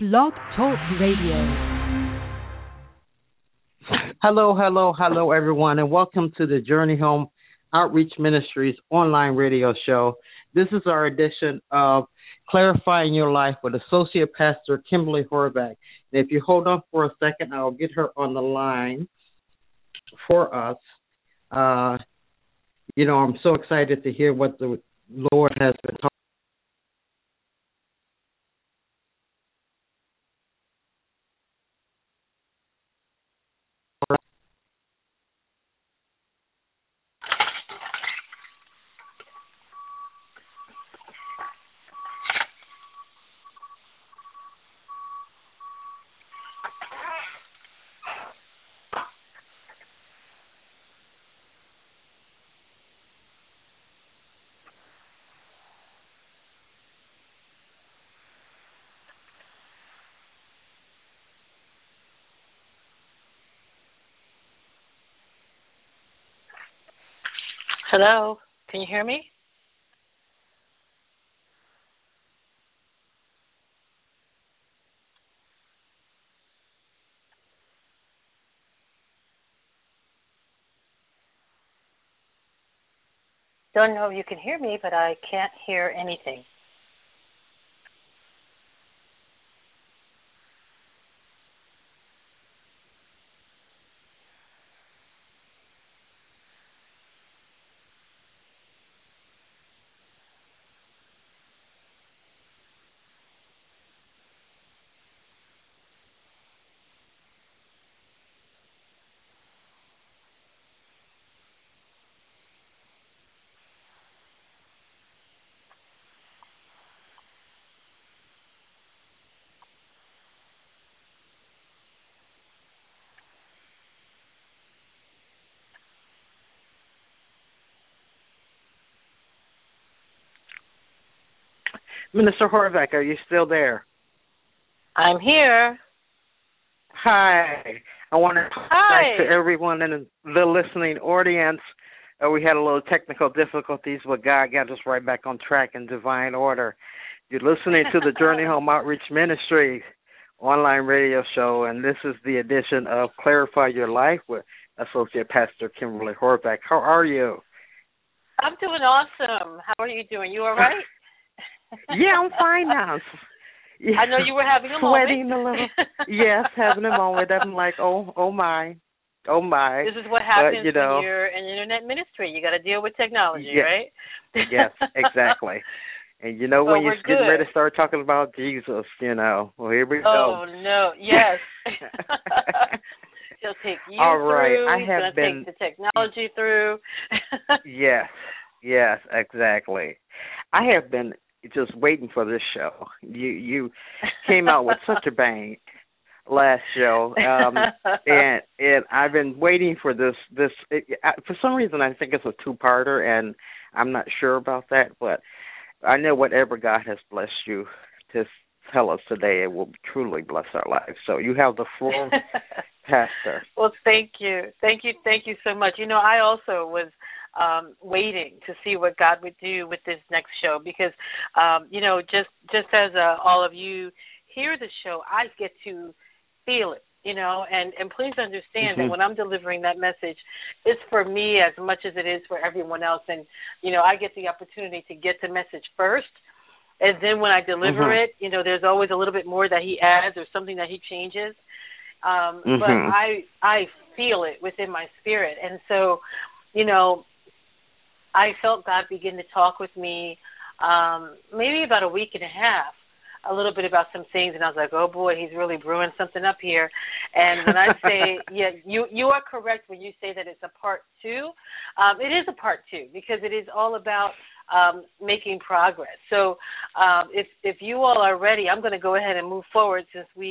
Blog Talk Radio. Hello, hello, hello, everyone, and welcome to the Journey Home Outreach Ministries online radio show. This is our edition of Clarifying Your Life with Associate Pastor Kimberly Horvath. And if you hold on for a second, I'll get her on the line for us. Uh, you know, I'm so excited to hear what the Lord has been talking Hello, can you hear me? Don't know if you can hear me, but I can't hear anything. Minister Horvath, are you still there? I'm here. Hi. I want to Hi. to everyone in the listening audience. Uh, we had a little technical difficulties, but God got us right back on track in divine order. You're listening to the Journey Home Outreach Ministry online radio show, and this is the edition of Clarify Your Life with Associate Pastor Kimberly Horvath. How are you? I'm doing awesome. How are you doing? You all right? Yeah, I'm fine now. I know you were having a sweating moment. a little. yes, having a moment. I'm like, oh, oh my, oh my. This is what happens but, you know, when you're in internet ministry. You got to deal with technology, Yeah. right? yes, exactly. And you know when you're getting good. ready to start talking about Jesus, you know, well here we Oh go. Oh no! Yes. He'll take you All right, through. I have been- take the technology through. yes, yes, exactly. I have been just waiting for this show. You you came out with such a bang last show, um, and and I've been waiting for this this. It, I, for some reason, I think it's a two parter, and I'm not sure about that, but I know whatever God has blessed you to tell us today, it will truly bless our lives. So you have the floor, Pastor. well, thank you, thank you, thank you so much. You know, I also was um waiting to see what God would do with this next show because um you know just just as uh, all of you hear the show I get to feel it you know and and please understand Mhm. that when I'm delivering that message it's for me as much as it is for everyone else and you know I get the opportunity to get the message first and then when I deliver Mhm. it you know there's always a little bit more that he adds or something that he changes um but Mhm. I I feel it within my spirit and so you know I felt God begin to talk with me um maybe about a week and a half a little bit about some things and I was like, "Oh boy, he's really brewing something up here." And when I say, yeah, you you are correct when you say that it's a part 2. Um it is a part 2 because it is all about um making progress. So, um if if you all are ready, I'm going to go ahead and move forward since we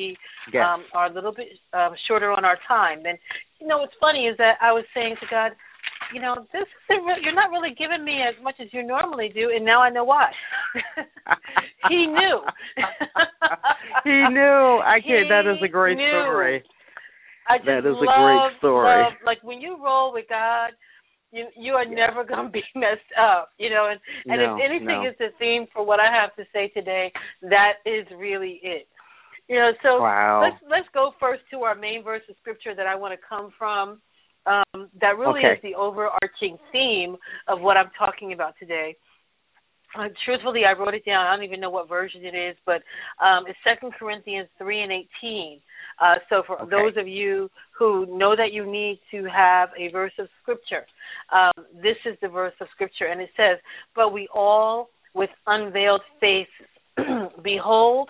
Yes. um, are a little bit um, shorter on our time. And you know, what's funny is that I was saying to God, you know, this isn't re- you're not really giving me as much as you normally do, and now I know why. he knew. he knew. I can't. That is a great knew. story. I just That is a love, great story. love- like when you roll with God, you you are never going to be messed up, you know. And and No, if anything no. is the theme for what I have to say today, that is really it. You know, so wow. let's let's go first to our main verse of scripture that I want to come from. Um, that really okay. is the overarching theme of what I'm talking about today. Uh, truthfully, I wrote it down. I don't even know what version it is, but um, it's Second Corinthians three and eighteen. Uh, so for okay. those of you who know that you need to have a verse of scripture, um, this is the verse of scripture, and it says, "But we all, with unveiled face, behold,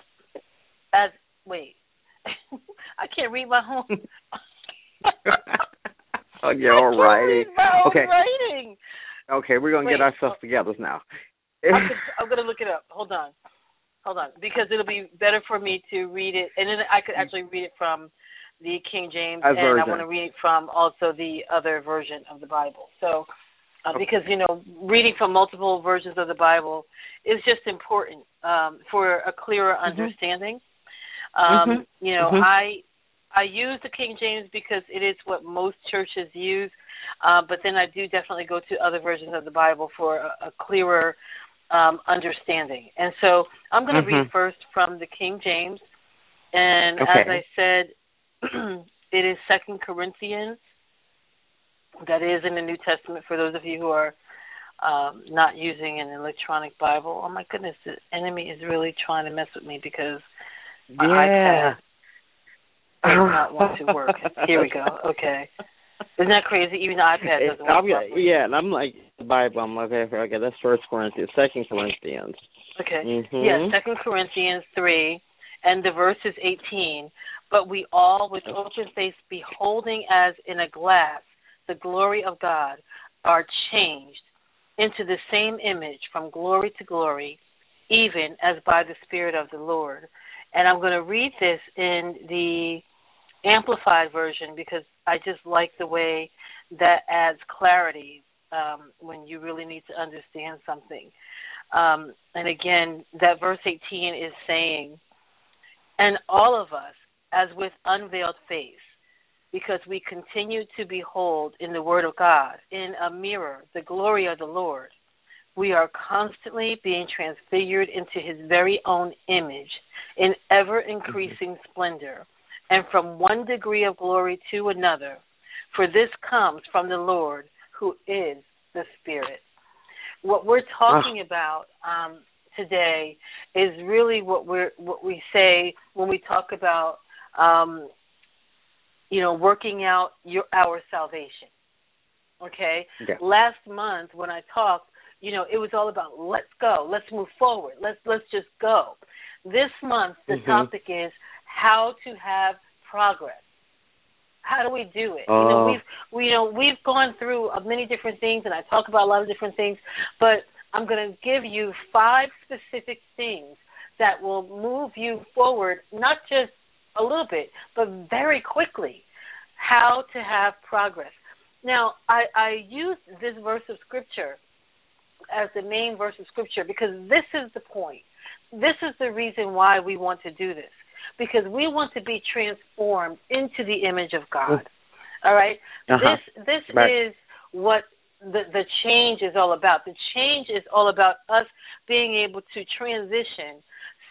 as wait, I can't read my own." oh, you're all righty. Okay. Writing. Okay, we're gonna Wait, get ourselves together now. I'm, I'm gonna look it up. Hold on, hold on, because it'll be better for me to read it, and then I could actually read it from the King James, and version. I want to read it from also the other version of the Bible. So, uh, because you know, reading from multiple versions of the Bible is just important um, for a clearer Mm-hmm. understanding. Um, Mhm. You know, Mhm. I I use the King James because it is what most churches use, uh, but then I do definitely go to other versions of the Bible for a, a clearer um, understanding. And so I'm going to read Mhm. first from the King James, and as I said, it is Second Corinthians. That is in the New Testament for those of you who are um, not using an electronic Bible. Oh my goodness, the enemy is really trying to mess with me because my yeah. iPad does not want to work. Here we go. Okay. Isn't that crazy? Even the iPad doesn't work. I'm, yeah, and I'm like the Bible. I'm like, okay, okay, that's First Corinthians, Second Corinthians. Okay. Mhm. Yes, Second Corinthians three, and the verse is eighteen. But we all, with open face, beholding as in a glass the glory of God, are changed into the same image from glory to glory, even as by the Spirit of the Lord. And I'm going to read this in the amplified version because I just like the way that adds clarity um, when you really need to understand something. Um, and again, that verse 18 is saying, and all of us, as with unveiled face, because we continue to behold in the Word of God, in a mirror, the glory of the Lord, we are constantly being transfigured into His very own image in ever increasing splendor, and from one degree of glory to another. For this comes from the Lord, who is the Spirit. What we're talking about um, today is really what we're what we say when we talk about um, you know working out your our salvation. Okay. Yeah. Last month when I talked, you know, it was all about let's go, let's move forward, let's let's just go. This month the Mhm. topic is how to have progress. How do we do it? You Oh. know, we've we you know we've gone through uh, many different things, and I talk about a lot of different things. But I'm going to give you five specific things that will move you forward, not just a little bit, but very quickly. How to have progress. Now, I, I use this verse of scripture as the main verse of scripture because this is the point. This is the reason why we want to do this because we want to be transformed into the image of God. All right? Uh-huh. This this Right. is what the the change is all about. The change is all about us being able to transition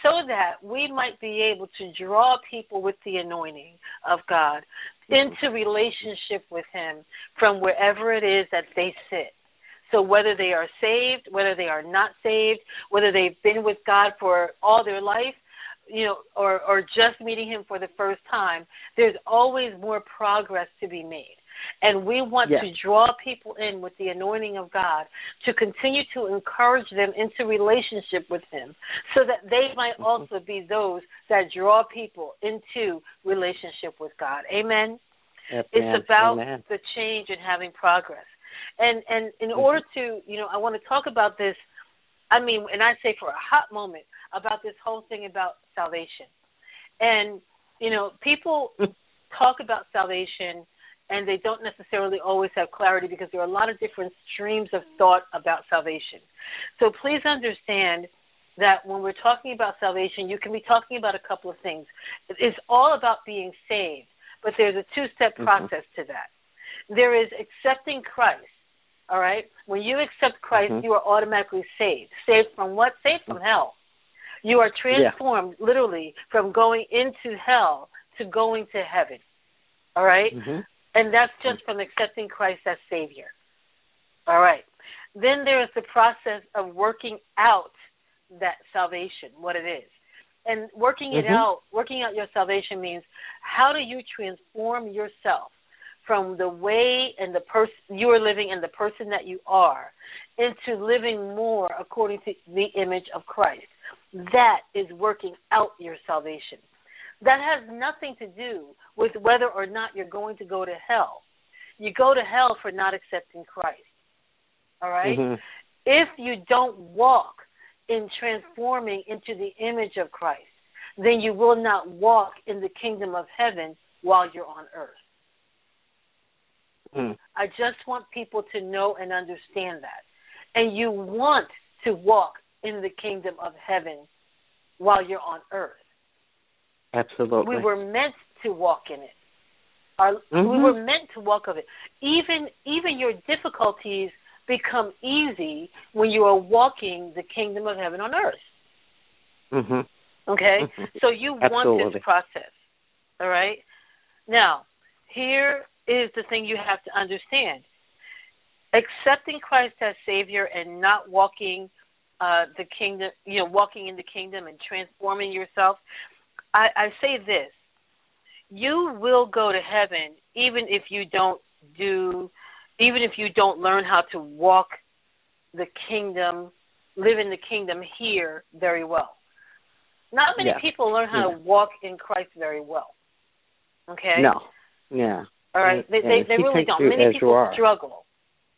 so that we might be able to draw people with the anointing of God into relationship with him from wherever it is that they sit. So whether they are saved, whether they are not saved, whether they've been with God for all their life, you know, or or just meeting him for the first time, there's always more progress to be made. And we want Yes. to draw people in with the anointing of God to continue to encourage them into relationship with him so that they might mm-hmm. also be those that draw people into relationship with God. Amen. It's about Amen. the change and having progress. And and in mm-hmm. order to, you know, I want to talk about this. I mean, and I say for a hot moment about this whole thing about salvation. And you know, people talk about salvation and they don't necessarily always have clarity because there are a lot of different streams of thought about salvation. So please understand that when we're talking about salvation, you can be talking about a couple of things. It's all about being saved, but there's a two step Mhm. process to that. There is accepting Christ. All right? When you accept Christ, Mhm. you are automatically saved. Saved from what? Saved from hell. You are transformed yeah. literally from going into hell to going to heaven. All right? mm-hmm. And that's just from accepting Christ as Savior. All right. Then there is the process of working out that salvation, what it is. And working it mm-hmm. out, working out your salvation means how do you transform yourself from the way and the person you are living and the person that you are into living more according to the image of Christ. That is working out your salvation. That has nothing to do with whether or not you're going to go to hell. You go to hell for not accepting Christ. All right? mm-hmm. If you don't walk in transforming into the image of Christ, then you will not walk in the kingdom of heaven while you're on earth. Mm. I just want people to know and understand that. And you want to walk in the kingdom of heaven while you're on earth. Absolutely. We were meant to walk in it. Our, mm-hmm. We were meant to walk of it. Even even your difficulties become easy when you are walking the kingdom of heaven on earth. Mhm. Okay? Mm-hmm. So you want this process. All right? Now, here is the thing you have to understand. Accepting Christ as Savior and not walking uh, the kingdom, you know, walking in the kingdom and transforming yourself. I, I say this: you will go to heaven even if you don't do, even if you don't learn how to walk the kingdom, live in the kingdom here very well. Not many yeah. people learn how yeah. to walk in Christ very well. Okay. No. Yeah. All right. They they, they really don't. Many people struggle.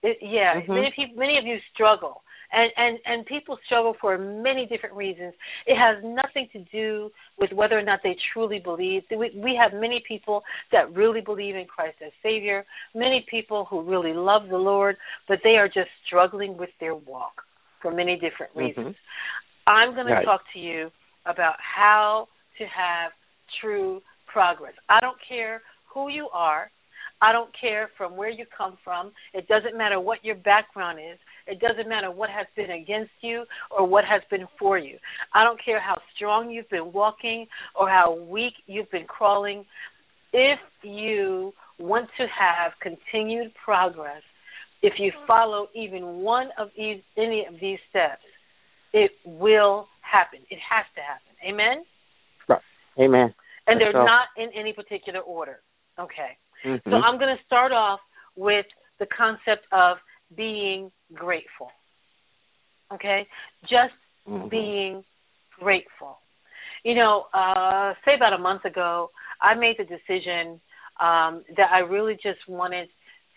It, yeah. Mm-hmm. Many people. Many of you struggle, and and and people struggle for many different reasons. It has nothing to do with whether or not they truly believe. We we have many people that really believe in Christ as Savior. Many people who really love the Lord, but they are just struggling with their walk for many different reasons. Mm-hmm. I'm going right. to talk to you about how to have true progress. I don't care who you are. I don't care from where you come from. It doesn't matter what your background is. It doesn't matter what has been against you or what has been for you. I don't care how strong you've been walking or how weak you've been crawling. If you want to have continued progress, if you follow even one of these, any of these steps, it will happen. It has to happen. Amen? Right. Amen. And they're so. not in any particular order. Okay. Mm-hmm. So I'm going to start off with the concept of being grateful. Okay? Just mm-hmm. being grateful. You know, uh, say about a month ago, I made the decision um, that I really just wanted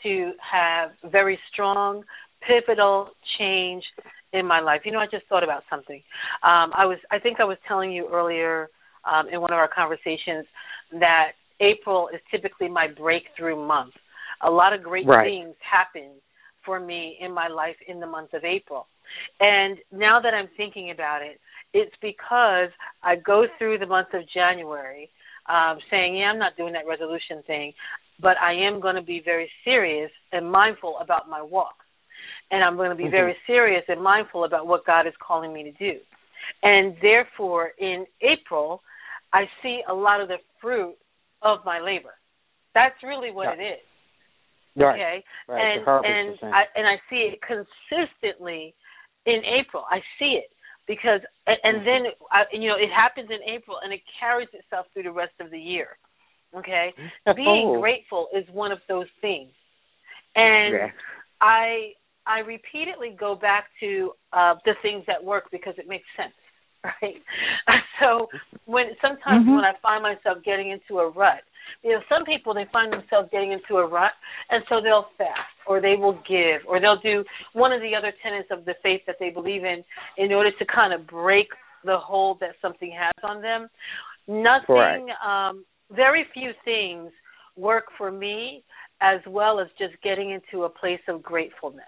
to have very strong, pivotal change in my life. You know, I just thought about something. Um, I was, I think, I was telling you earlier um, in one of our conversations that April is typically my breakthrough month. A lot of great right. things happen for me in my life in the month of April. And now that I'm thinking about it, it's because I go through the month of January um, saying, yeah, I'm not doing that resolution thing, but I am going to be very serious and mindful about my walk. And I'm going to be mm-hmm. very serious and mindful about what God is calling me to do. And therefore, in April, I see a lot of the fruit of my labor. That's really what yeah. it is. Right. Okay. Right. And and I and I see it consistently in April. I see it because and, and mm-hmm. then I, you know it happens in April and it carries itself through the rest of the year. Okay. Being oh. grateful is one of those things. And yeah. I I repeatedly go back to uh the things that work because it makes sense. Right. So when sometimes mm-hmm. when I find myself getting into a rut, you know, some people they find themselves getting into a rut and so they'll fast or they will give or they'll do one of the other tenets of the faith that they believe in in order to kind of break the hold that something has on them. Nothing um very few things work for me as well as just getting into a place of gratefulness.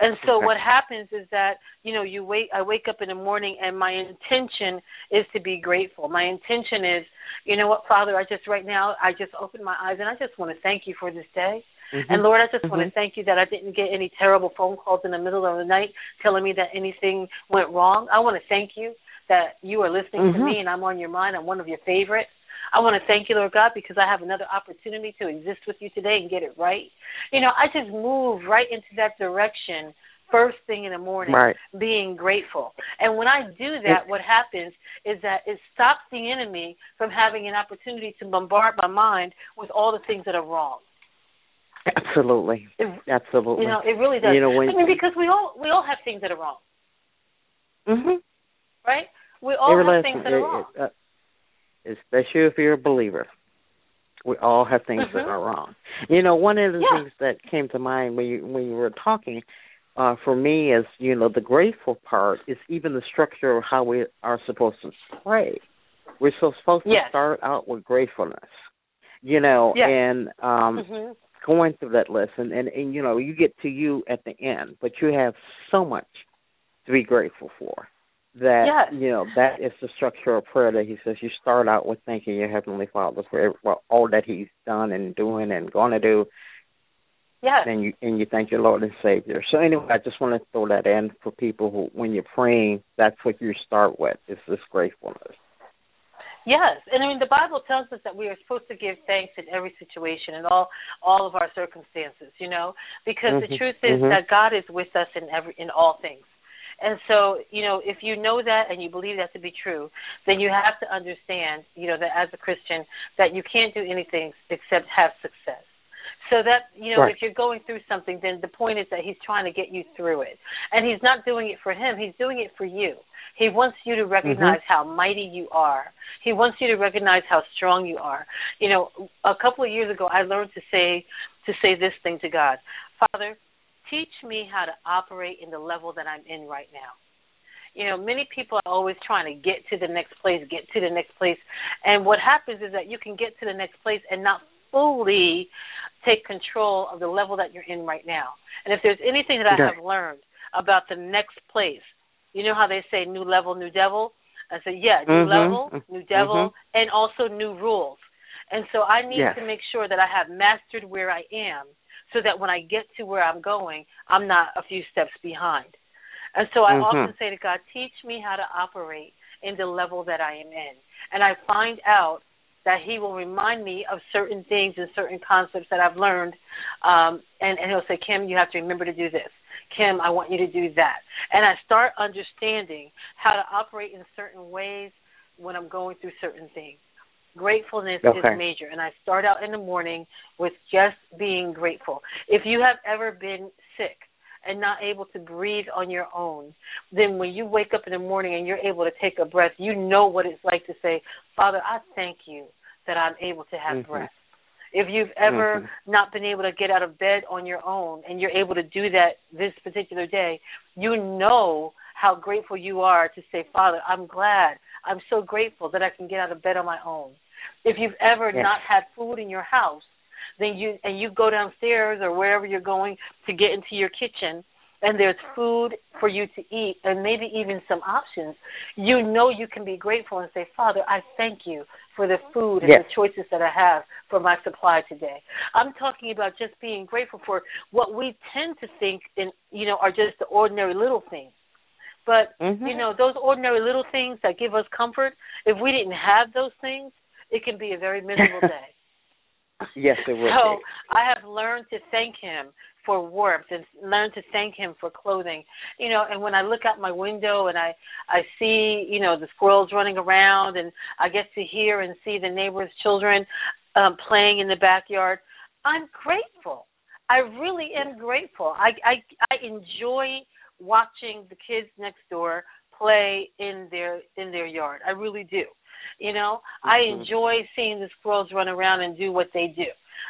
And so what happens is that, you know, you wait I wake up in the morning and my intention is to be grateful. My intention is, you know what, Father, I just right now I just open my eyes and I just want to thank you for this day. Mm-hmm. And Lord, I just mm-hmm. want to thank you that I didn't get any terrible phone calls in the middle of the night telling me that anything went wrong. I want to thank you that you are listening mm-hmm. to me and I'm on your mind. I'm one of your favorites. I want to thank you, Lord God, because I have another opportunity to exist with you today and get it right. You know, I just move right into that direction first thing in the morning, right. being grateful. And when I do that, what happens is that it stops the enemy from having an opportunity to bombard my mind with all the things that are wrong. Absolutely. It, Absolutely. You know, it really does. You know, when, I mean, because we all we all have things that are wrong. Mhm. Right? We all have things that are wrong. Uh, especially if you're a believer. We all have things mm-hmm. that are wrong. You know, one of the yeah. things that came to mind when you when you were talking, uh, for me is you know the grateful part is even the structure of how we are supposed to pray. We're so supposed yes. to start out with gratefulness, you know, yes. and um, mm-hmm. going through that list, and, and and you know you get to you at the end, but you have so much to be grateful for that yes. you know that is the structure of prayer that he says you start out with thanking your heavenly father for all that he's done and doing and going to do yes and you and you thank your lord and savior so anyway i just want to throw that in for people who when you're praying that's what you start with is this gratefulness Yes, and I mean the Bible tells us that we are supposed to give thanks in every situation and all all of our circumstances, you know, because mm-hmm. the truth is mm-hmm. that God is with us in every in all things. And so, you know, if you know that and you believe that to be true, then you have to understand, you know, that as a Christian, that you can't do anything except have success. So that, you know, right. if you're going through something, then the point is that he's trying to get you through it. And he's not doing it for him, he's doing it for you. He wants you to recognize mm-hmm. how mighty you are. He wants you to recognize how strong you are. You know, a couple of years ago I learned to say to say this thing to God. Father, teach me how to operate in the level that I'm in right now. You know, many people are always trying to get to the next place, get to the next place. And what happens is that you can get to the next place and not fully take control of the level that you're in right now. And if there's anything that I have learned about the next place, you know how they say new level, new devil? I said, yeah, new mm-hmm. level, new devil, mm-hmm. and also new rules. And so I need yes. to make sure that I have mastered where I am so that when I get to where I'm going, I'm not a few steps behind. And so I mm-hmm. often say to God, teach me how to operate in the level that I am in. And I find out that He will remind me of certain things and certain concepts that I've learned. Um, and, and He'll say, Kim, you have to remember to do this. Kim, I want you to do that. And I start understanding how to operate in certain ways when I'm going through certain things. Gratefulness okay. is major. And I start out in the morning with just being grateful. If you have ever been sick, and not able to breathe on your own, then when you wake up in the morning and you're able to take a breath, you know what it's like to say, Father, I thank you that I'm able to have mm-hmm. breath. If you've ever mm-hmm. not been able to get out of bed on your own and you're able to do that this particular day, you know how grateful you are to say, Father, I'm glad. I'm so grateful that I can get out of bed on my own. If you've ever yes. not had food in your house, then you and you go downstairs or wherever you're going to get into your kitchen and there's food for you to eat and maybe even some options, you know you can be grateful and say, Father, I thank you for the food and yes. the choices that I have for my supply today. I'm talking about just being grateful for what we tend to think in you know are just the ordinary little things. But mm-hmm. you know, those ordinary little things that give us comfort, if we didn't have those things, it can be a very miserable day. Yes, it will. So be. I have learned to thank him for warmth and learned to thank him for clothing. You know, and when I look out my window and I I see you know the squirrels running around and I get to hear and see the neighbors' children um, playing in the backyard, I'm grateful. I really am grateful. I I I enjoy watching the kids next door play in their in their yard. I really do. You know, mm-hmm. I enjoy seeing the squirrels run around and do what they do.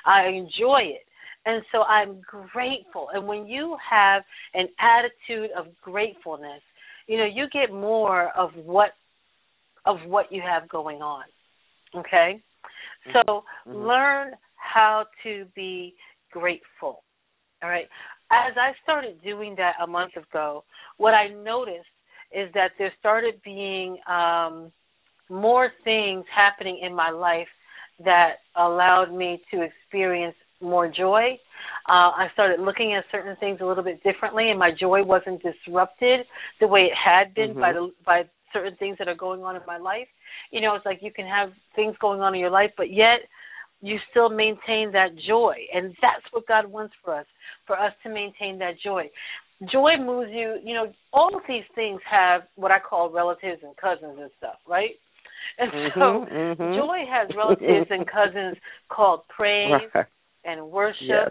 I enjoy it. And so I'm grateful. And when you have an attitude of gratefulness, you know, you get more of what of what you have going on. Okay? So mm-hmm. learn how to be grateful. All right. As I started doing that a month ago, what I noticed is that there started being um more things happening in my life that allowed me to experience more joy. Uh, I started looking at certain things a little bit differently, and my joy wasn't disrupted the way it had been mm-hmm. by the by certain things that are going on in my life. You know, it's like you can have things going on in your life, but yet you still maintain that joy. And that's what God wants for us, for us to maintain that joy. Joy moves you, you know, all of these things have what I call relatives and cousins and stuff, right? And mm-hmm, so mm-hmm. joy has relatives and cousins called praise and worship Yes.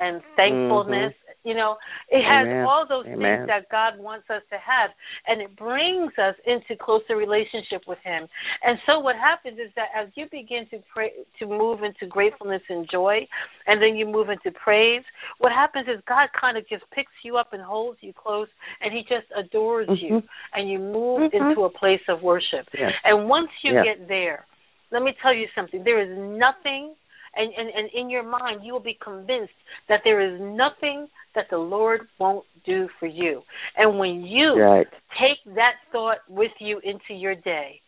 and thankfulness. You know, it has Amen. all those Amen. things that God wants us to have, and it brings us into closer relationship with Him. And so, what happens is that as you begin to pray, to move into gratefulness and joy, and then you move into praise, what happens is God kind of just picks you up and holds you close, and He just adores you, and you move Mhm. into a place of worship. Yes. And once you Yes. get there, let me tell you something. There is nothing, and, and, and in your mind, you will be convinced that there is nothing that the Lord won't do for you. And when you Right. take that thought with you into your day,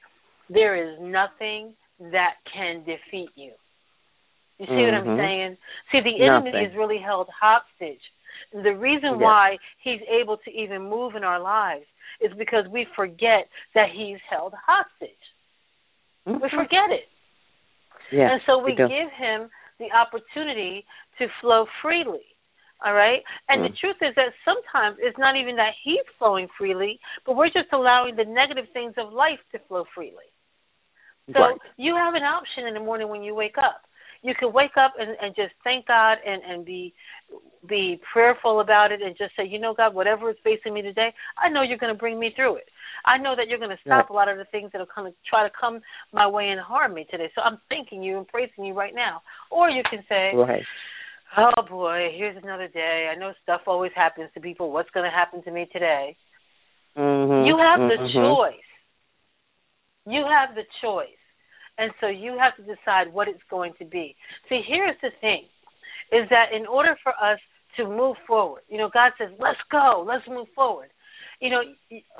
there is nothing that can defeat you. You see what I'm Mhm. saying? See, the enemy Nothing. is really held hostage. The reason Yes. why he's able to even move in our lives is because we forget that he's held hostage. We Mhm. forget it. Yes, and so we do. give him the opportunity to flow freely. All right? And the Mm. truth is that sometimes it's not even that he's flowing freely, but we're just allowing the negative things of life to flow freely. So right. you have an option in the morning when you wake up. You can wake up and, and just thank God and, and be be prayerful about it and just say, you know, God, whatever is facing me today, I know you're going to bring me through it. I know that you're going to stop Right. a lot of the things that are going to try to come my way and harm me today. So I'm thanking you and praising you right now. Or you can say, Right. oh boy, here's another day. I know stuff always happens to people. What's going to happen to me today? Mhm. You have the mhm. choice. You have the choice. And so you have to decide what it's going to be. See, here's the thing is that in order for us to move forward, you know, God says, let's go, let's move forward. You know,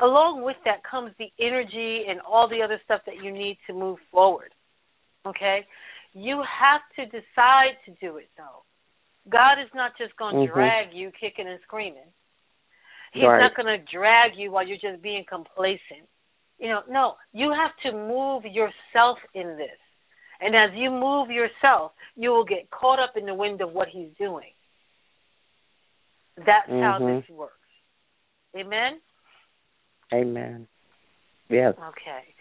along with that comes the energy and all the other stuff that you need to move forward. Okay? You have to decide to do it, though. God is not just going to Mhm. drag you kicking and screaming. He's Right. not going to drag you while you're just being complacent. You know, no, you have to move yourself in this. And as you move yourself, you will get caught up in the wind of what he's doing. That's how Mhm. this works. Amen? Amen. Yes. Okay.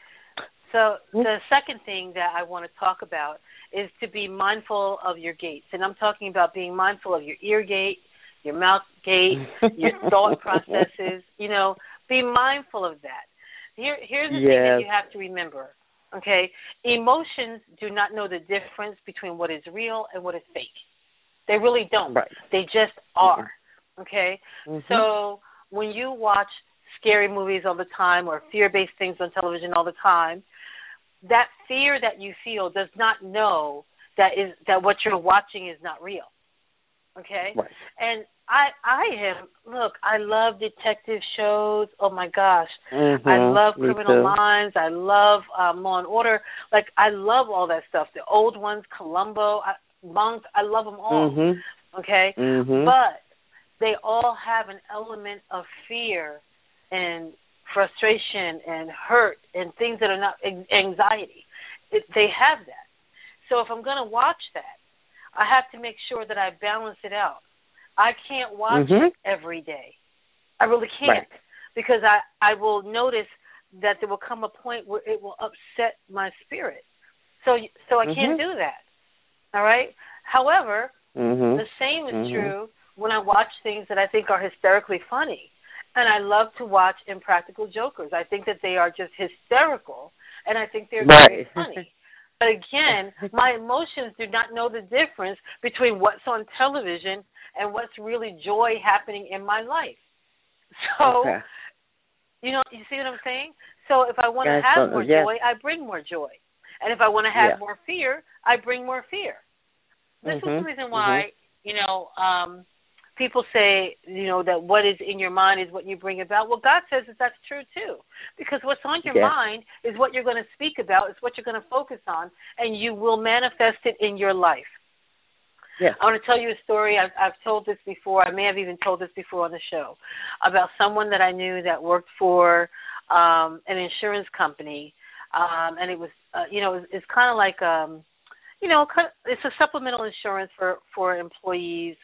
So the second thing that I want to talk about is to be mindful of your gates. And I'm talking about being mindful of your ear gate, your mouth gate, your thought processes. You know, be mindful of that. Here, here's the thing that you have to remember. Okay, emotions do not know the difference between what is real and what is fake. They really don't. Right. They just are. Okay, Mhm. so when you watch scary movies all the time or fear-based things on television all the time, that fear that you feel does not know that is that what you're watching is not real. Okay? Right. And I I am look, I love detective shows. Oh my gosh. Mhm. I love Criminal. Minds. I love um, Law and Order. Like I love all that stuff. The old ones, Columbo, I, Monk. I love them all. Mhm. Okay, Mhm. but they all have an element of fear and frustration and hurt and things that are not anxiety. It, they have that. So if I'm going to watch that, I have to make sure that I balance it out. I can't watch Mhm. it every day. I really can't Right. because I I will notice that there will come a point where it will upset my spirit. So so I can't Mhm. do that. All right? However, Mhm. the same is Mhm. true when I watch things that I think are hysterically funny. And I love to watch Impractical Jokers. I think that they are just hysterical and I think they're very funny. But again, my emotions do not know the difference between what's on television and what's really joy happening in my life. So, Okay. you know, you see what I'm saying? So if I want to have more yes. joy, I bring more joy. And if I want to have Yeah. more fear, I bring more fear. This is the Mhm, reason why, you know, um people say, you know, that what is in your mind is what you bring about. Well, God says that that's true too. Because what's on your Yes. mind is what you're going to speak about, it's what you're going to focus on, and you will manifest it in your life. Yes. I want to tell you a story. I've, I've told this before. I may have even told this before on the show about someone that I knew that worked for um, an insurance company, um, and it was, uh, you know, it's, it's kind of like, um, you know, it's a supplemental insurance for for employees,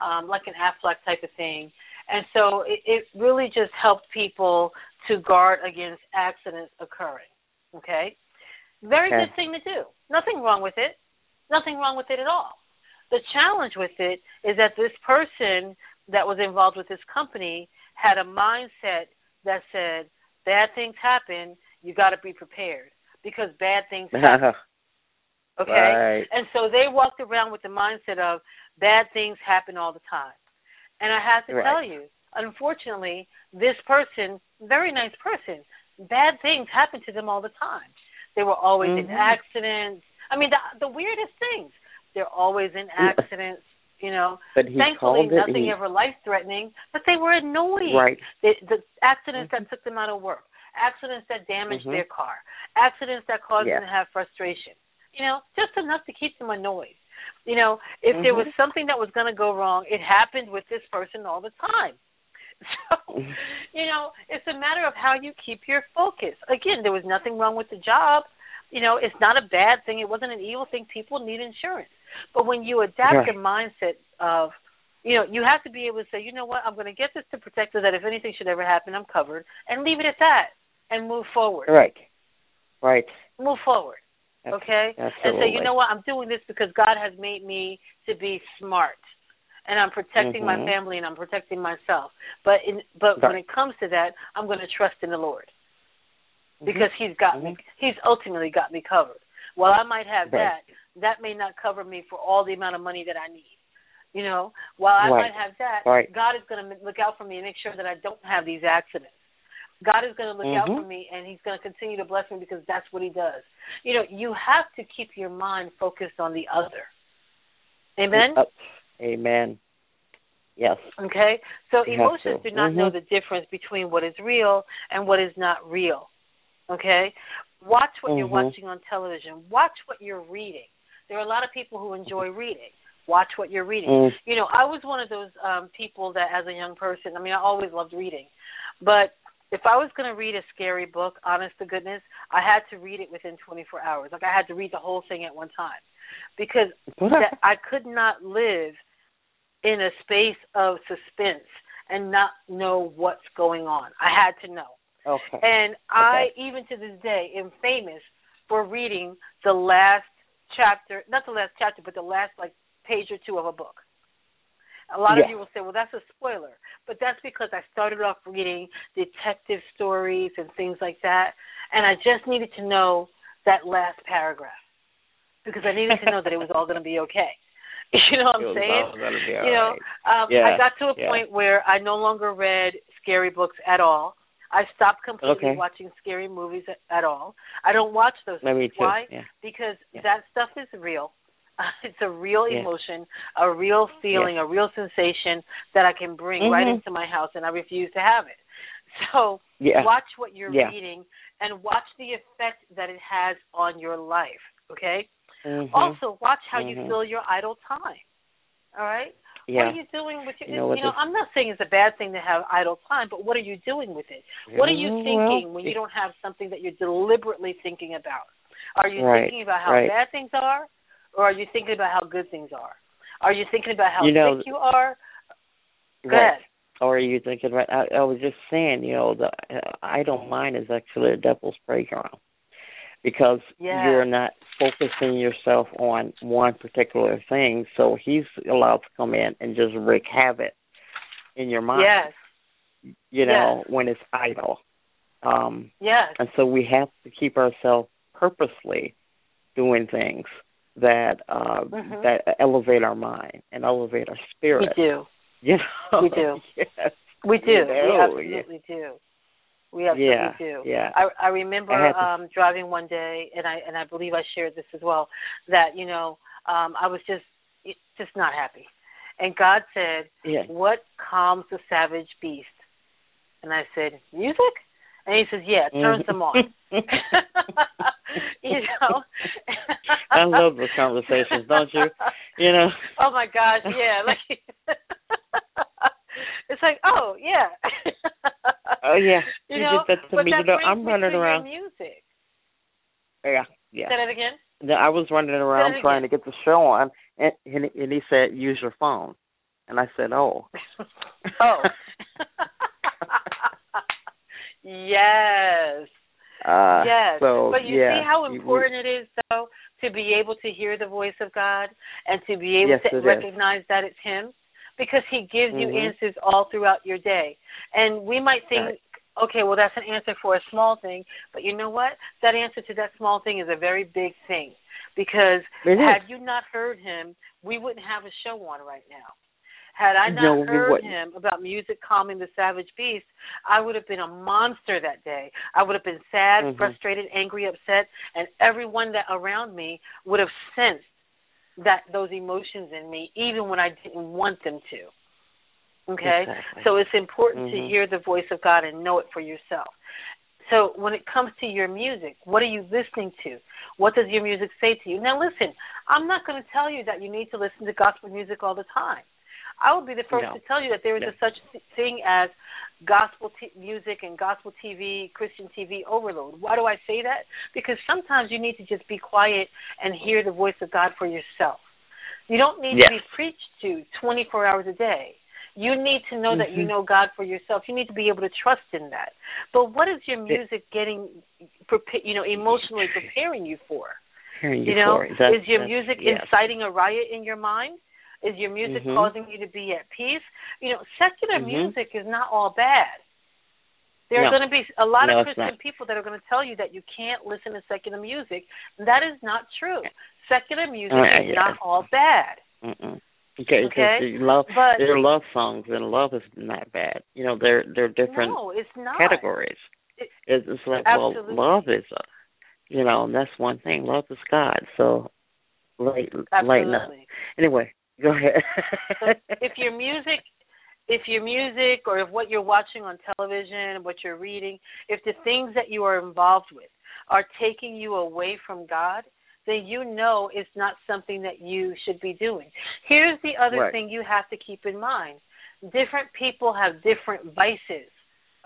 um, like an Aflac type of thing. And so it, it really just helped people to guard against accidents occurring. Okay, very okay. good thing to do. Nothing wrong with it. Nothing wrong with it at all. The challenge with it is that this person that was involved with this company had a mindset that said bad things happen, you got to be prepared because bad things happen. okay? Right. And so they walked around with the mindset of bad things happen all the time. And I have to right. tell you, unfortunately, this person, very nice person, bad things happen to them all the time. They were always mm-hmm. in accidents. I mean, the, the weirdest things. They're always in accidents. You know, but he thankfully nothing he, ever life threatening, but they were annoying. Right. The, the accidents mm-hmm. that took them out of work, accidents that damaged mm-hmm. their car, accidents that caused yeah. them to have frustration. You know, just enough to keep them annoyed. You know, if mm-hmm. there was something that was going to go wrong, it happened with this person all the time. So, Mm-hmm. you know, it's a matter of how you keep your focus. Again, there was nothing wrong with the job. You know, it's not a bad thing. It wasn't an evil thing. People need insurance. But when you adapt right. the mindset of, you know, you have to be able to say, you know what, I'm going to get this to protect so that if anything should ever happen, I'm covered, and leave it at that, and move forward. Right. Right. Move forward. Okay. Absolutely. And say, you know what, I'm doing this because God has made me to be smart and I'm protecting mm-hmm. my family and I'm protecting myself. But in but right. when it comes to that, I'm going to trust in the Lord mm-hmm. because He's got mm-hmm. me. He's ultimately got me covered. While I might have right. that, that may not cover me for all the amount of money that I need. You know, while I right. might have that, right. God is going to look out for me and make sure that I don't have these accidents. God is going to look out Mm-hmm. for me and He's going to continue to bless me because that's what He does. You know, you have to keep your mind focused on the other. Amen? Uh, amen. Yes. Okay? So You emotions do not Mhm. know the difference between what is real and what is not real. Okay? Watch what you're Mhm. watching on television. Watch what you're reading. There are a lot of people who enjoy reading. Watch what you're reading. Mm. You know, I was one of those um people that as a young person, I mean, I always loved reading. But if I was going to read a scary book, honest to goodness, I had to read it within 24 hours. Like I had to read the whole thing at one time. Because that I could not live in a space of suspense and not know what's going on. I had to know. Okay. And I, even to this day, am famous for reading the last chapter, not the last chapter, but the last like page or two of a book. A lot Yeah. of you will say, well, that's a spoiler. But that's because I started off reading detective stories and things like that. And I just needed to know that last paragraph because I needed to know that it was all going to be okay. You know what I'm saying? all you know, alright. um, Yeah, I got to a yeah. point where I no longer read scary books at all. I stopped completely Okay. watching scary movies at, at all. I don't watch those. Me too. Why? Yeah. Because Yeah. that stuff is real. It's a real Yeah. emotion, a real feeling, a real sensation that I can bring right Mhm. into my house, and I refuse to have it. So Yeah. watch what you're Yeah. reading and watch the effect that it has on your life. Okay. Mhm. Also, watch how you Mhm. fill your idle time. All right. Yeah. What are you doing with your? You know you know, I'm not saying it's a bad thing to have idle time, but what are you doing with it? What are you Well, thinking when you don't have something that you're deliberately thinking about? Are you Right, thinking about how right. bad things are, or are you thinking about how good things are? Are you thinking about how You know, sick you are? Go right. ahead. Or are you thinking about? I, I was just saying, you know, the uh, idle mind is actually a devil's playground because Yeah. you're not focusing yourself on one particular thing. So he's allowed to come in and just wreak havoc in your mind. Yes. You know, Yes. when it's idle. Um, Yes. and so we have to keep ourselves purposely doing things that uh Mhm. that elevate our mind and elevate our spirit. We do. You know? We do. yes. We do. You we know, absolutely do. We absolutely Yeah, do. yeah. I I remember I had to- um driving one day and I and I believe I shared this as well that you know um I was just just not happy. And God said, Yeah. "What calms the savage beast?" And I said, "Music?" And he says, "Yeah, it turns them on." you know. I love those conversations, don't you? You know. Oh my gosh, yeah. Like it's like, oh yeah. Oh yeah, you know, that to but me. that You know, I'm running around. Music. Yeah, yeah. Say that again. Yeah, I was running around trying to get the show on, and and he, and he said, "Use your phone," and I said, "Oh." oh. yes. Uh, yes. So but you yeah, see how you- important it is, though, to be able to hear the voice of God and to be able Yes, to it is. recognize that it's Him, because He gives you Mhm. answers all throughout your day. And we might think, Right. okay, well, that's an answer for a small thing, but you know what? That answer to that small thing is a very big thing, because It is. had you not heard Him, we wouldn't have a show on right now. Had I not No, heard him about music calming the savage beast, I would have been a monster that day. I would have been sad, Mhm. frustrated, angry, upset, and everyone that around me would have sensed that those emotions in me, even when I didn't want them to. Okay, Exactly. so it's important to Mhm. hear the voice of God and know it for yourself. So when it comes to your music, what are you listening to? What does your music say to you? Now listen, I'm not going to tell you that you need to listen to gospel music all the time. I will be the first No. to tell you that there is No. a such thing as gospel t- music and gospel TV, Christian TV overload. Why do I say that? Because sometimes you need to just be quiet and hear the voice of God for yourself. You don't need to be preached to 24 hours a day. You need to know that you Mhm. know God for yourself. You need to be able to trust in that. But what is your music getting, you know, emotionally preparing you for? Hearing You know, for. That's- is your music yes. inciting a riot in your mind? Is your music Mhm. causing you to be at peace? You know, secular Mhm. music is not all bad. There are No. going to be a lot No, of Christian people that are going to tell you that you can't listen to secular music. That is not true. Secular music Uh, is yeah. not all bad. Mm-mm. Okay, Okay? love, But- there are love songs, and love is not bad. You know, they're they're different no, it's not. categories. It- It's, it's like Absolutely. well, love is a, you know, and that's one thing. Love is God. So, light, lighten up. Anyway, go ahead. So if your music if your music or if what you're watching on television, what you're reading, if the things that you are involved with are taking you away from God, then you know it's not something that you should be doing. Here's the other Right. thing you have to keep in mind. Different people have different vices.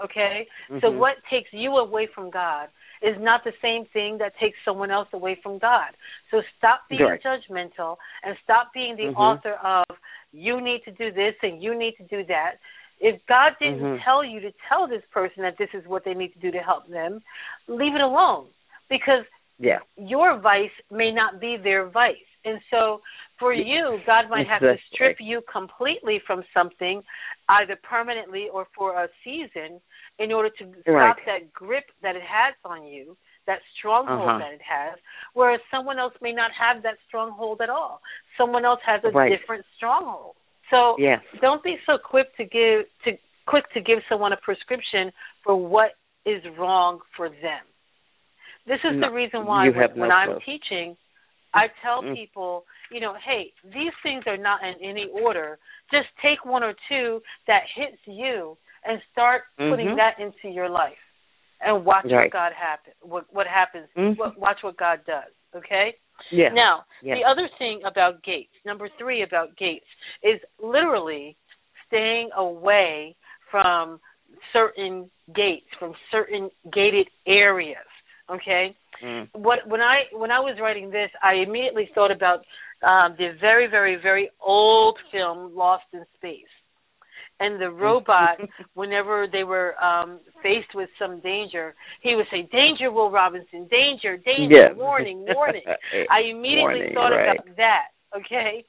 Okay? So Mhm. what takes you away from God is not the same thing that takes someone else away from God. So stop being Right. judgmental and stop being the Mhm. author of you need to do this and you need to do that. If God didn't Mhm. tell you to tell this person that this is what they need to do to help them, leave it alone because yeah. your vice may not be their vice. And so for you, God might have to strip you completely from something, either permanently or for a season, in order to stop Right. that grip that it has on you, that stronghold Uh-huh. that it has, whereas someone else may not have that stronghold at all. Someone else has a Right. different stronghold. So Yes. don't be so quick to give to quick to give someone a prescription for what is wrong for them. This is No, the reason why when, no when I'm teaching, I tell Mm. people, you know, hey, these things are not in any order. Just take one or two that hits you and start putting Mhm. that into your life, and watch what God happen. What what happens? Mhm. What, watch what God does. Okay. Yeah. Now, Yeah. the other thing about gates, number three about gates, is literally staying away from certain gates, from certain gated areas. Okay. Mm. What when I when I was writing this, I immediately thought about um, the very very very old film Lost in Space, and the robot. whenever they were um, faced with some danger, he would say, "Danger, Will Robinson! Danger! Danger! Yeah. Warning! Warning!" I immediately Warning, thought right. about that. Okay,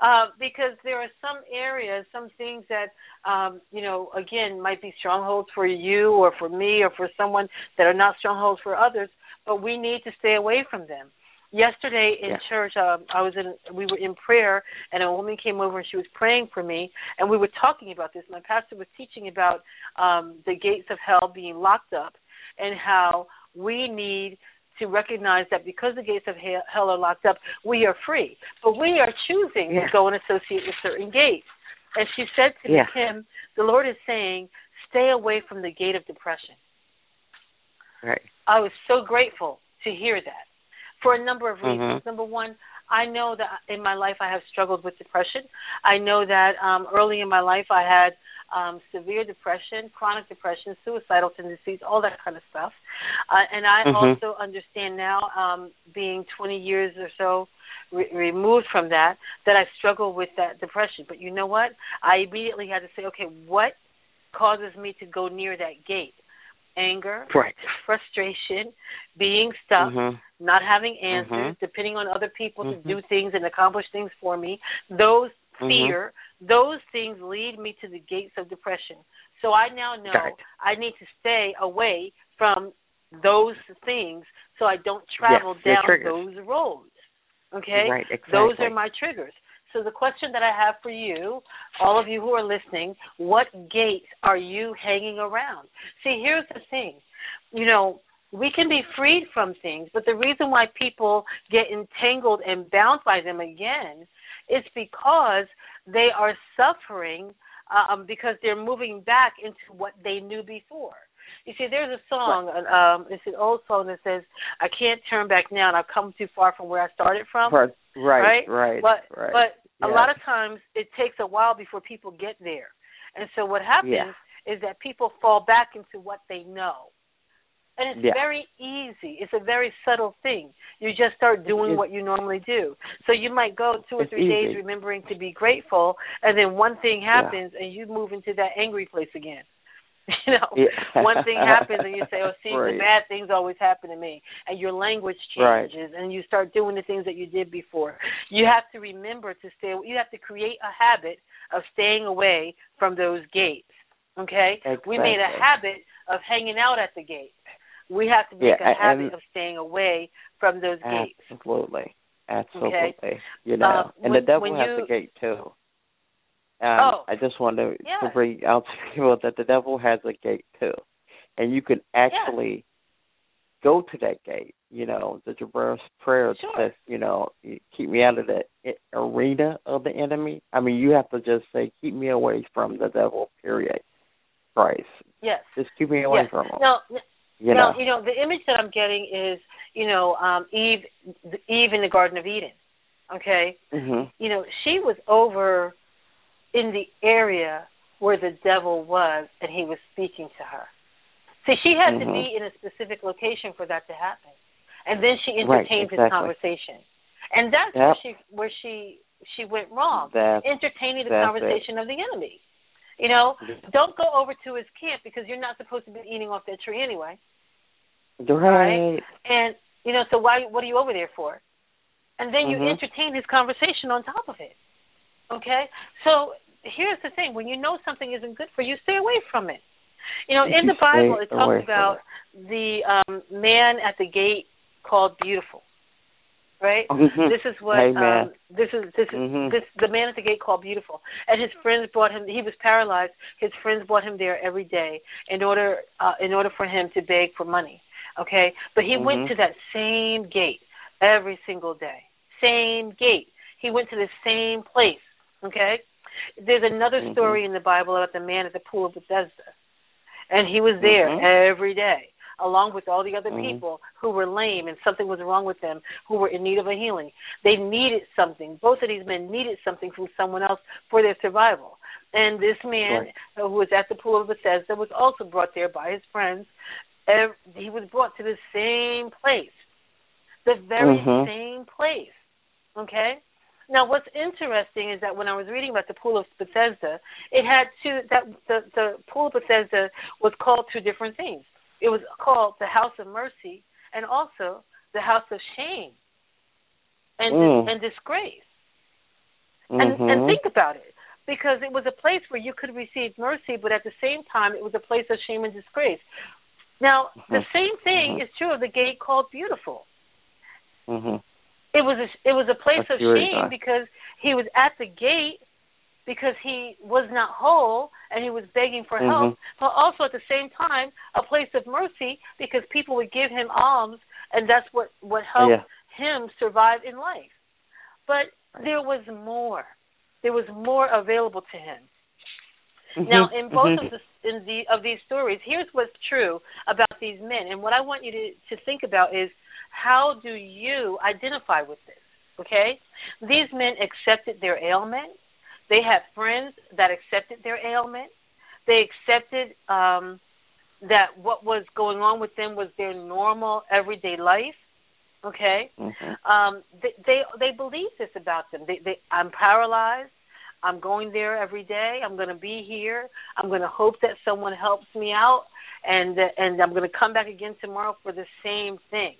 uh, because there are some areas, some things that um, you know, again, might be strongholds for you or for me or for someone that are not strongholds for others, but we need to stay away from them. Yesterday in Yeah. church, um, I was in. We were in prayer, and a woman came over and she was praying for me, and we were talking about this. My pastor was teaching about um, the gates of hell being locked up, and how we need to recognize that because the gates of hell are locked up, we are free, but we are choosing Yeah. to go and associate with certain gates. And she said to Yeah. me, Kim, the Lord is saying, stay away from the gate of depression. Right. I was so grateful to hear that for a number of reasons. Mhm. Number one, I know that in my life I have struggled with depression. I know that um early in my life I had um, severe depression, chronic depression, suicidal tendencies, all that kind of stuff. Uh, and I Mhm. also understand now, um, being 20 years or so re- removed from that, that I struggle with that depression. But you know what? I immediately had to say, okay, what causes me to go near that gate? Anger, Right. frustration, being stuck, Mhm. not having answers, Mhm. depending on other people Mhm. to do things and accomplish things for me. Those Mhm. fear, those things lead me to the gates of depression. So I now know. I need to stay away from those things so I don't travel Yes, down those roads. Okay? Right. Exactly. Those are my triggers. So the question that I have for you, all of you who are listening, what gates are you hanging around? See, here's the thing. You know, we can be freed from things, but the reason why people get entangled and bound by them again is because they are suffering um, because they're moving back into what they knew before. You see, there's a song, um, it's an old song that says, "I can't turn back now, and I've come too far from where I started from." Right. Right. right? Right. But right. but a lot of times it takes a while before people get there. And so what happens Yeah. is that people fall back into what they know. And it's Yeah. very easy. It's a very subtle thing. You just start doing It's- what you normally do. So you might go two or three days remembering to be grateful, and then one thing happens, and you move into that angry place again. You know, Yeah. one thing happens, and you say, "Oh, see, Right. the bad things always happen to me," and your language Right. changes, and you start doing the things that you did before. You have to remember to stay. You have to create a habit of staying away from those gates. Okay, we made a habit of hanging out at the gate. We have to make Yeah, a habit of staying away from those gates. Absolutely. Absolutely. Okay? You know, Um, and when- the devil has you- the gate too. Um, Oh. I just want to, Yeah. to bring out to people that the devil has a gate too, and you can actually go to that gate. You know, the Jabez prayer Sure. says, you know, keep me out of the arena of the enemy. I mean, you have to just say, keep me away from the devil. Period. Christ, Yes. just keep me away yes. from him. Now, you now, know. you know, the image that I'm getting is, you know, um, Eve, Eve in the Garden of Eden. Okay, Mm-hmm. you know, she was over in the area where the devil was, and he was speaking to her. See, she had to Mhm. be in a specific location for that to happen, and then she Right, entertained his conversation, and that's where she where she she went wrong, That's entertaining the conversation of the enemy. You know, don't go over to his camp because you're not supposed to be eating off that tree anyway. right. And you know, so why? What are you over there for? And then you Mhm. entertain his conversation on top of it. Okay, so here's the thing: when you know something isn't good for you, stay away from it. You know, in the Bible, it talks about the um man at the gate called beautiful. Right. Mhm. This is what um this is this is Mhm. this the man at the gate called beautiful and his friends brought him he was paralyzed his friends brought him there every day in order uh in order for him to beg for money okay but he went Mhm. to that same gate every single day same gate he went to the same place okay there's another Mhm. story in the bible about the man at the pool of bethesda and he was there Mhm. every day along with all the other Mhm. people who were lame and something was wrong with them who were in need of a healing they needed something both of these men needed something from someone else for their survival and this man Right. who was at the pool of bethesda was also brought there by his friends he was brought to the same place the very Mhm. same place okay now, what's interesting is that when I was reading about the pool of Bethesda, it had two. That the the pool of Bethesda was called two different things. It was called the house of mercy and also the house of shame and Mm. and disgrace. And Mhm. and think about it, because it was a place where you could receive mercy, but at the same time, it was a place of shame and disgrace. Now, the Mhm. same thing Mhm. is true of the gate called Beautiful. Mhm. It was a, it was a place of shame because he was at the gate because he was not whole and he was begging for Mhm. help, but also at the same time a place of mercy because people would give him alms and that's what what helped Yeah. him survive in life. But there was more. There was more available to him. Now, Mhm. in both Mhm. of the in the of these stories, here's what's true about these men, and what I want you to to think about is how do you identify with this? Okay, these men accepted their ailment. They had friends that accepted their ailment. They accepted um, that what was going on with them was their normal everyday life. Okay, Mm-hmm. um, they, they they believe this about them. They, they I'm paralyzed. I'm going there every day. I'm going to be here. I'm going to hope that someone helps me out, and and I'm going to come back again tomorrow for the same thing.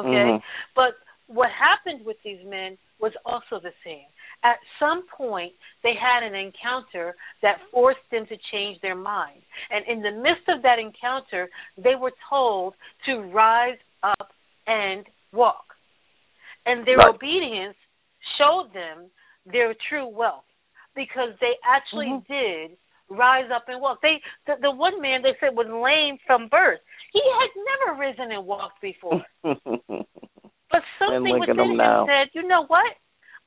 Okay, Mhm. but what happened with these men was also the same. At some point, they had an encounter that forced them to change their mind. And in the midst of that encounter, they were told to rise up and walk. And their Right. obedience showed them their true wealth because they actually Mhm. did rise up and walk. They the, the one man they said was lame from birth. He had never risen and walked before. But something within him said, you know what?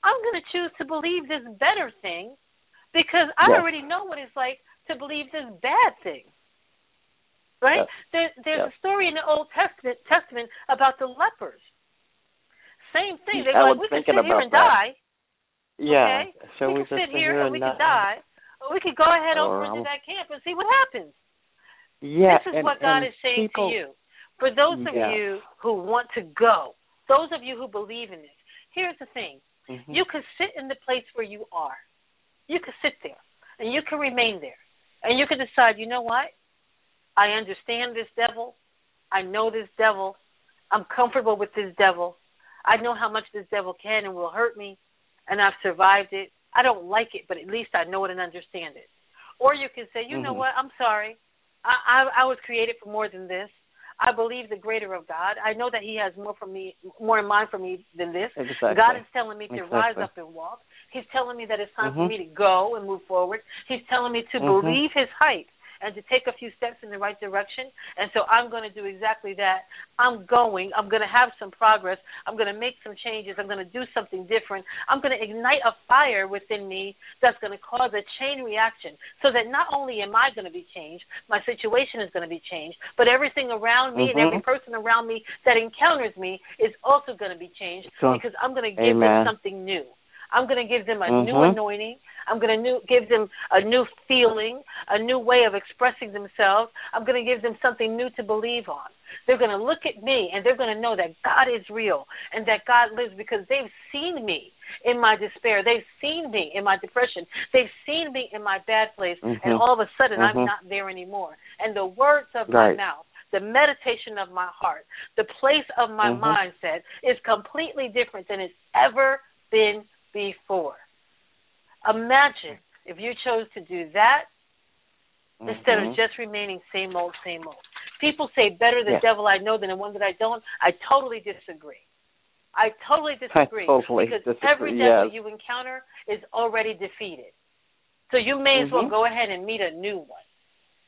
I'm going to choose to believe this better thing because I Yes. already know what it's like to believe this bad thing. Right? Yes. There, there's Yes. a story in the Old Testament Testament about the lepers. Same thing. Hmm, They're I like, we thinking sit here and that. die. yeah. Okay? So we we just sit here and we not, could die, we could go ahead over into I'm- that camp and see what happens. Yeah. this is and, what God is saying people, to you. For those of Yeah. you who want to go, those of you who believe in this, here's the thing. Mhm. You could sit in the place where you are. You could sit there and you can remain there. And you could decide, you know what? I understand this devil. I know this devil. I'm comfortable with this devil. I know how much this devil can and will hurt me, and I've survived it. I don't like it, but at least I know it and understand it. Or you can say, you know Mhm. what? I'm sorry. I, I I was created for more than this. I believe the greater of God. I know that He has more for me, more in mind for me than this. Exactly. God is telling me to Exactly. rise up and walk. He's telling me that it's time for Mhm. me to go and move forward. He's telling me to Mhm. believe His hype and to take a few steps in the right direction. And so I'm going to do exactly that. I'm going. I'm going to have some progress. I'm going to make some changes. I'm going to do something different. I'm going to ignite a fire within me that's going to cause a chain reaction so that not only am I going to be changed, my situation is going to be changed, but everything around me and Mhm. every person around me that encounters me is also going to be changed So- because I'm going to give Amen. them something new. I'm going to give them a new Mhm. anointing. I'm going to new, give them a new feeling, a new way of expressing themselves. I'm going to give them something new to believe on. They're going to look at me and they're going to know that God is real and that God lives because they've seen me in my despair. They've seen me in my depression. They've seen me in my bad place. And Mhm. all of a sudden, I'm Mhm. not there anymore. And the words of my mouth, the meditation of my heart, the place of my Mhm. mindset is completely different than it's ever been before. Imagine if you chose to do that instead of Mhm. just remaining same old, same old. People say better the devil I know than the one that I don't. I totally disagree. I totally disagree totally because disagree, every devil yes. you encounter is already defeated. So you may as well Mhm. go ahead and meet a new one.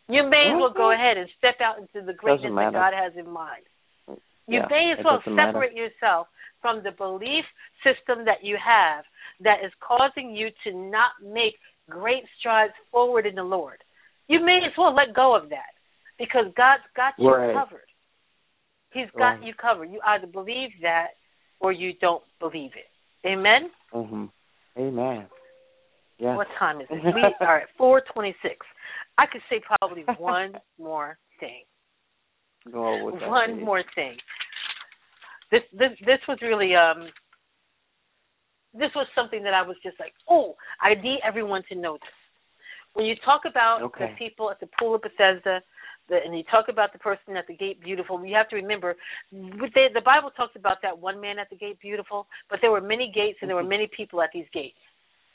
You may as well go Mhm. ahead and step out into the greatness that. God has in mind. You Yeah, may as well doesn't matter. separate yourself from the belief system that you have that is causing you to not make great strides forward in the Lord. You may as well let go of that because God's got you Right. covered. He's got Right. you covered. You either believe that or you don't believe it. Amen? Mhm. Amen. Yeah. What time is it? We are at 426. I could say probably one more thing. Go with that, one more thing. This this this was really um this was something that I was just like, oh, I need everyone to know this. When you talk about Okay. the people at the pool of Bethesda, the, and you talk about the person at the gate beautiful, you have to remember with the, Bible talks about that one man at the gate beautiful, but there were many gates and there were Mhm. many people at these gates.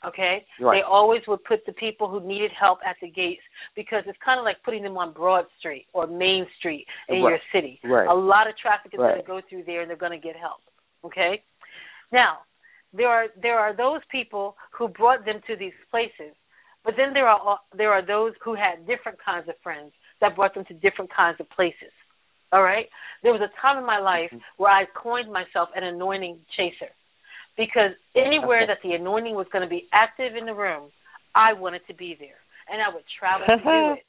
Okay? Right. They always would put the people who needed help at the gates because it's kind of like putting them on Broad Street or Main Street in Right. your city. Right. A lot of traffic is going to go through there and they're going to get help. Okay? Now, there are there are those people who brought them to these places, but then there are there are those who had different kinds of friends that brought them to different kinds of places. All right? There was a time in my life Mhm. where I coined myself an anointing chaser because anywhere Okay. that the anointing was going to be active in the room, I wanted to be there, and I would travel to do it.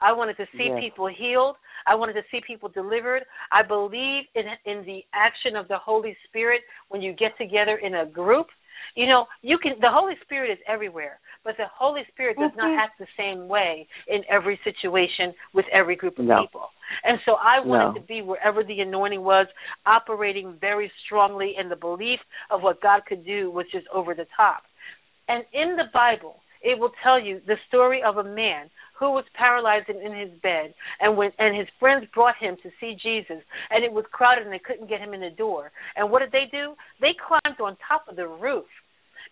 I wanted to see Yeah. people healed. I wanted to see people delivered. I believe in in the action of the Holy Spirit when you get together in a group. You know, you can the Holy Spirit is everywhere, but the Holy Spirit does mm-hmm. not act the same way in every situation with every group of no. people. And so I wanted no. to be wherever the anointing was, operating very strongly in the belief of what God could do, was just over the top. And in the Bible, it will tell you the story of a man who was paralyzed in, in his bed and when and his friends brought him to see Jesus and it was crowded and they couldn't get him in the door. And what did they do? They climbed on top of the roof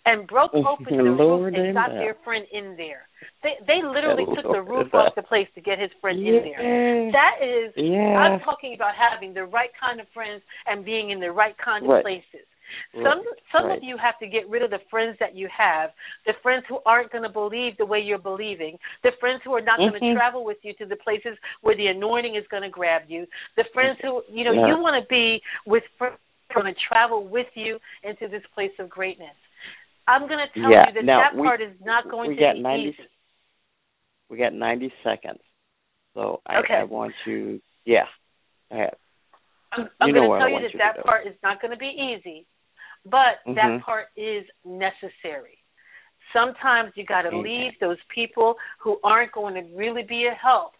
and broke open the Lord roof and got that. their friend in there. They they literally took the roof that. off the place to get his friend in there. That is Yeah. I'm talking about having the right kind of friends and being in the right kind of Right. places. Right. Some some Right. of you have to get rid of the friends that you have, the friends who aren't going to believe the way you're believing, the friends who are not going to mm-hmm. travel with you to the places where the anointing is going to grab you, the friends who you know Yeah. you want to be with friends who are going to travel with you into this place of greatness. I'm going to tell Yeah. you that Now, that we- part is not going to be 90 easy. We got 90 seconds. So I, Okay. I want you, yeah. Go ahead. I'm, I'm going to tell you that that part is not going to be easy, but Mhm. that part is necessary. Sometimes you got to Amen. leave those people who aren't going to really be a help.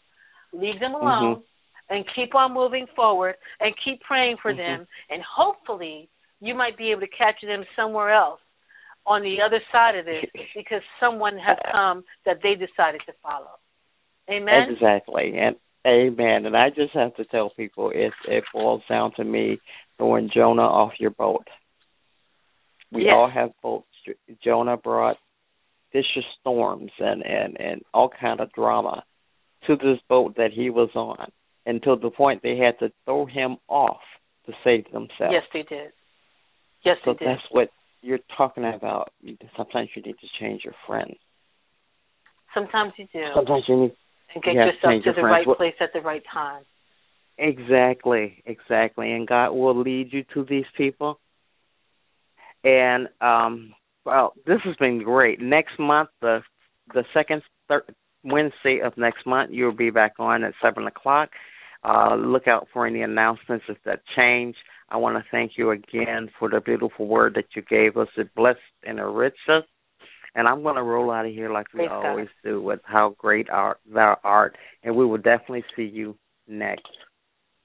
Leave them alone and keep on moving forward and keep praying for Mhm. them and hopefully you might be able to catch them somewhere else on the other side of this because someone has come that they decided to follow. Amen. Exactly. And amen. And I just have to tell people it it boils down to me throwing Jonah off your boat. We Yes. all have boats. Jonah brought vicious storms and and and all kind of drama to this boat that he was on, until the point they had to throw him off to save themselves. Yes, they did. Yes, so they did. that's what you're talking about. Sometimes you need to change your friends. Sometimes you do. Sometimes you need and get you to yourself to your the friends. right place at the right time. Exactly, exactly. And God will lead you to these people. And um well, this has been great. Next month, the the second third Wednesday of next month, you'll be back on at seven o'clock. Uh, look out for any announcements if that change. I want to thank you again for the beautiful word that you gave us. It blessed and enriched us. And I'm going to roll out of here like we Praise God. always do with how great our thou art. And we will definitely see you next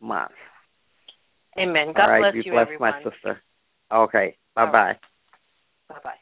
month. Amen. God All right, bless you you, bless everyone. my sister. Okay, bye All bye. right. Bye